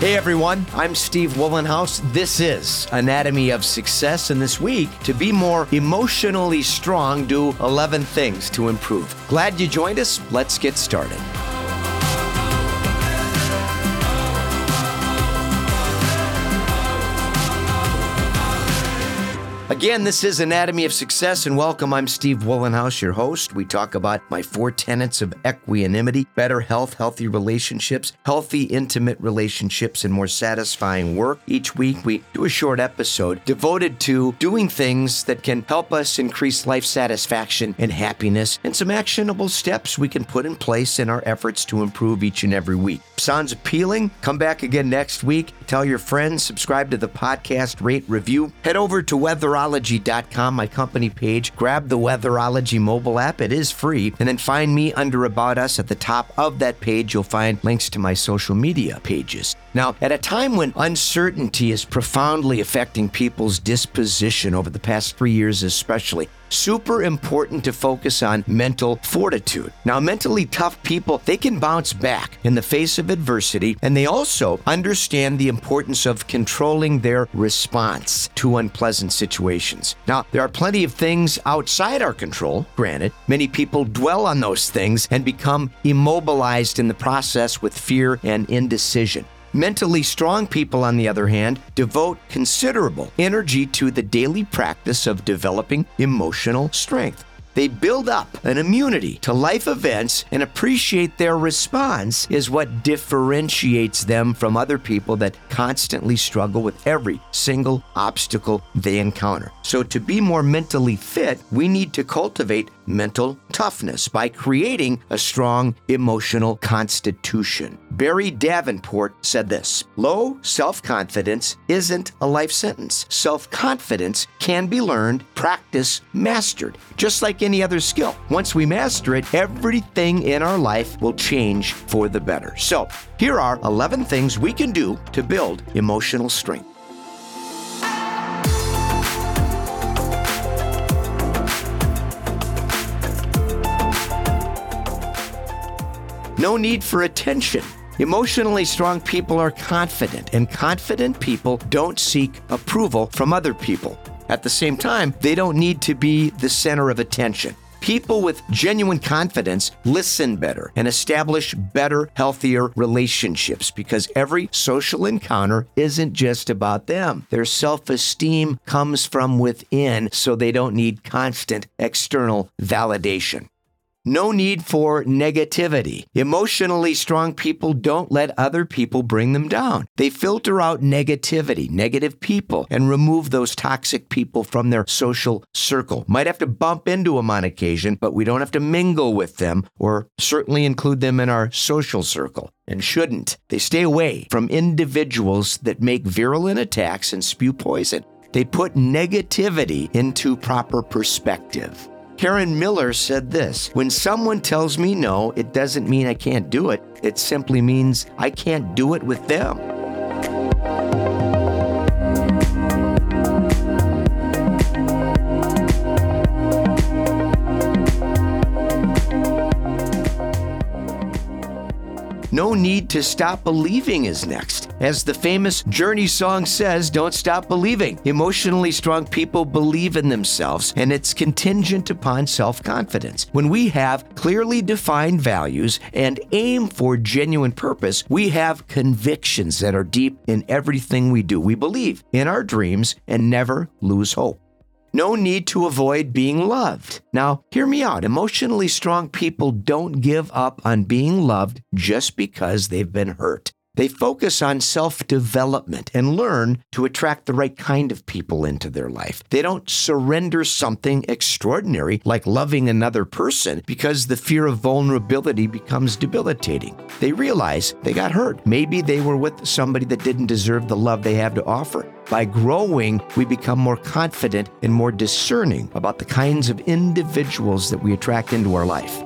Hey everyone, I'm Steve Wohlenhaus. This is Anatomy of Success, and this week, to be more emotionally strong, do 11 things to improve. Glad you joined us. Let's get started. Again, this is Anatomy of Success, and welcome. I'm Steve Wohlenhaus, your host. We talk about my four tenets of equanimity, better health, healthy relationships, healthy, intimate relationships, and more satisfying work. Each week, we do a short episode devoted to doing things that can help us increase life satisfaction and happiness, and some actionable steps we can put in place in our efforts to improve each and every week. Sounds appealing? Come back again next week. Tell your friends, subscribe to the podcast, rate, review. Head over to Weather weatherology.com, my company page. Grab the Weatherology mobile app, it is free. And then find me under About Us at the top of that page. You'll find links to my social media pages. Now, at a time when uncertainty is profoundly affecting people's disposition over the past three years, especially, super important to focus on mental fortitude. Now, mentally tough people, they can bounce back in the face of adversity, and they also understand the importance of controlling their response to unpleasant situations. Now, there are plenty of things outside our control, granted. Many people dwell on those things and become immobilized in the process with fear and indecision. Mentally strong people, on the other hand, devote considerable energy to the daily practice of developing emotional strength. They build up an immunity to life events and appreciate their response is what differentiates them from other people that constantly struggle with every single obstacle they encounter. So, to be more mentally fit, we need to cultivate mental toughness by creating a strong emotional constitution. Barrie Davenport said this Low self confidence isn't a life sentence. Self confidence can be learned, practiced, mastered, just like any other skill. Once we master it, everything in our life will change for the better. So, here are 11 things we can do to build emotional strength. No need for attention. Emotionally strong people are confident, and confident people don't seek approval from other people. At the same time, they don't need to be the center of attention. People with genuine confidence listen better and establish better, healthier relationships because every social encounter isn't just about them. Their self esteem comes from within, so they don't need constant external validation. No need for negativity. Emotionally strong people don't let other people bring them down. They filter out negativity, negative people, and remove those toxic people from their social circle. Might have to bump into them on occasion, but we don't have to mingle with them or certainly include them in our social circle and shouldn't. They stay away from individuals that make virulent attacks and spew poison. They put negativity into proper perspective. Karen Miller said this When someone tells me no, it doesn't mean I can't do it. It simply means I can't do it with them. No Need to Stop Believing is next. As the famous Journey song says, don't stop believing. Emotionally strong people believe in themselves, and it's contingent upon self confidence. When we have clearly defined values and aim for genuine purpose, we have convictions that are deep in everything we do. We believe in our dreams and never lose hope. No need to avoid being loved. Now, hear me out. Emotionally strong people don't give up on being loved just because they've been hurt. They focus on self development and learn to attract the right kind of people into their life. They don't surrender something extraordinary like loving another person because the fear of vulnerability becomes debilitating. They realize they got hurt. Maybe they were with somebody that didn't deserve the love they have to offer. By growing, we become more confident and more discerning about the kinds of individuals that we attract into our life.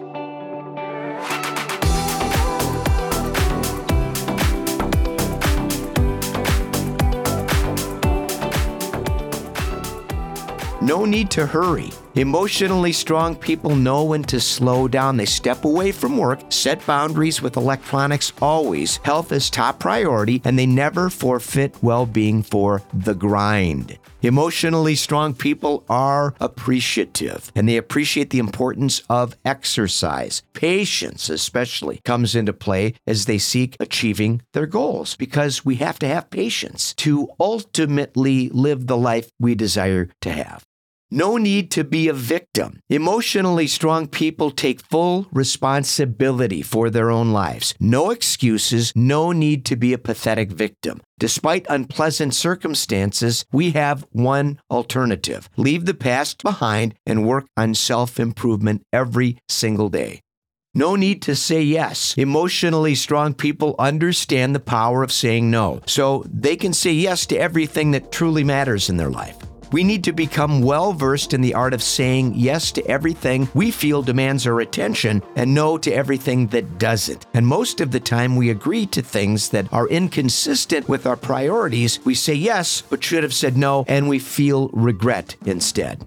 No need to hurry. Emotionally strong people know when to slow down. They step away from work, set boundaries with electronics always. Health is top priority, and they never forfeit well being for the grind. Emotionally strong people are appreciative and they appreciate the importance of exercise. Patience, especially, comes into play as they seek achieving their goals because we have to have patience to ultimately live the life we desire to have. No need to be a victim. Emotionally strong people take full responsibility for their own lives. No excuses, no need to be a pathetic victim. Despite unpleasant circumstances, we have one alternative leave the past behind and work on self improvement every single day. No need to say yes. Emotionally strong people understand the power of saying no, so they can say yes to everything that truly matters in their life. We need to become well versed in the art of saying yes to everything we feel demands our attention and no to everything that doesn't. And most of the time, we agree to things that are inconsistent with our priorities. We say yes, but should have said no, and we feel regret instead.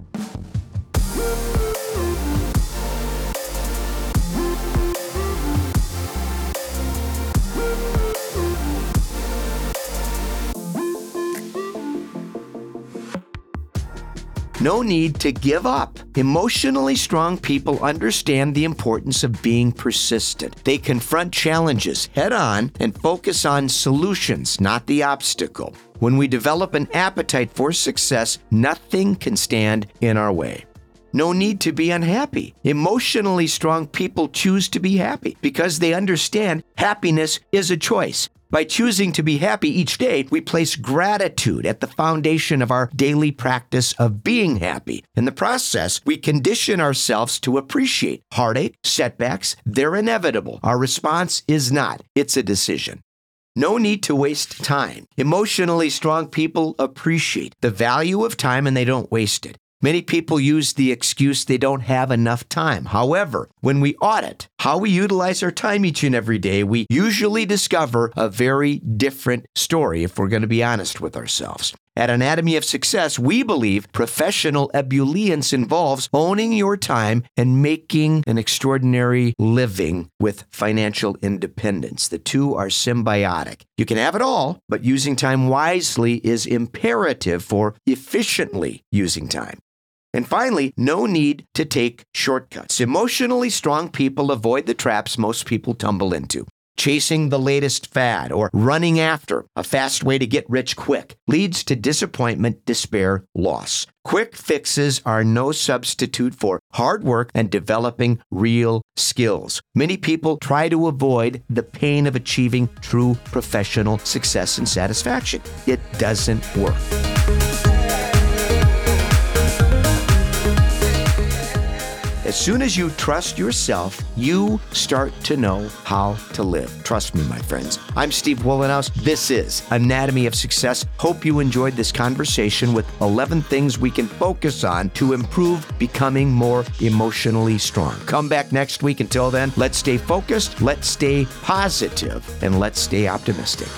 No need to give up. Emotionally strong people understand the importance of being persistent. They confront challenges head on and focus on solutions, not the obstacle. When we develop an appetite for success, nothing can stand in our way. No need to be unhappy. Emotionally strong people choose to be happy because they understand happiness is a choice. By choosing to be happy each day, we place gratitude at the foundation of our daily practice of being happy. In the process, we condition ourselves to appreciate heartache, setbacks, they're inevitable. Our response is not, it's a decision. No need to waste time. Emotionally strong people appreciate the value of time and they don't waste it. Many people use the excuse they don't have enough time. However, when we audit how we utilize our time each and every day, we usually discover a very different story if we're going to be honest with ourselves. At Anatomy of Success, we believe professional ebullience involves owning your time and making an extraordinary living with financial independence. The two are symbiotic. You can have it all, but using time wisely is imperative for efficiently using time. And finally, no need to take shortcuts. Emotionally strong people avoid the traps most people tumble into. Chasing the latest fad or running after a fast way to get rich quick leads to disappointment, despair, loss. Quick fixes are no substitute for hard work and developing real skills. Many people try to avoid the pain of achieving true professional success and satisfaction. It doesn't work. As soon as you trust yourself, you start to know how to live. Trust me, my friends. I'm Steve Wohlenhaus. This is Anatomy of Success. Hope you enjoyed this conversation with 11 things we can focus on to improve becoming more emotionally strong. Come back next week. Until then, let's stay focused, let's stay positive, and let's stay optimistic.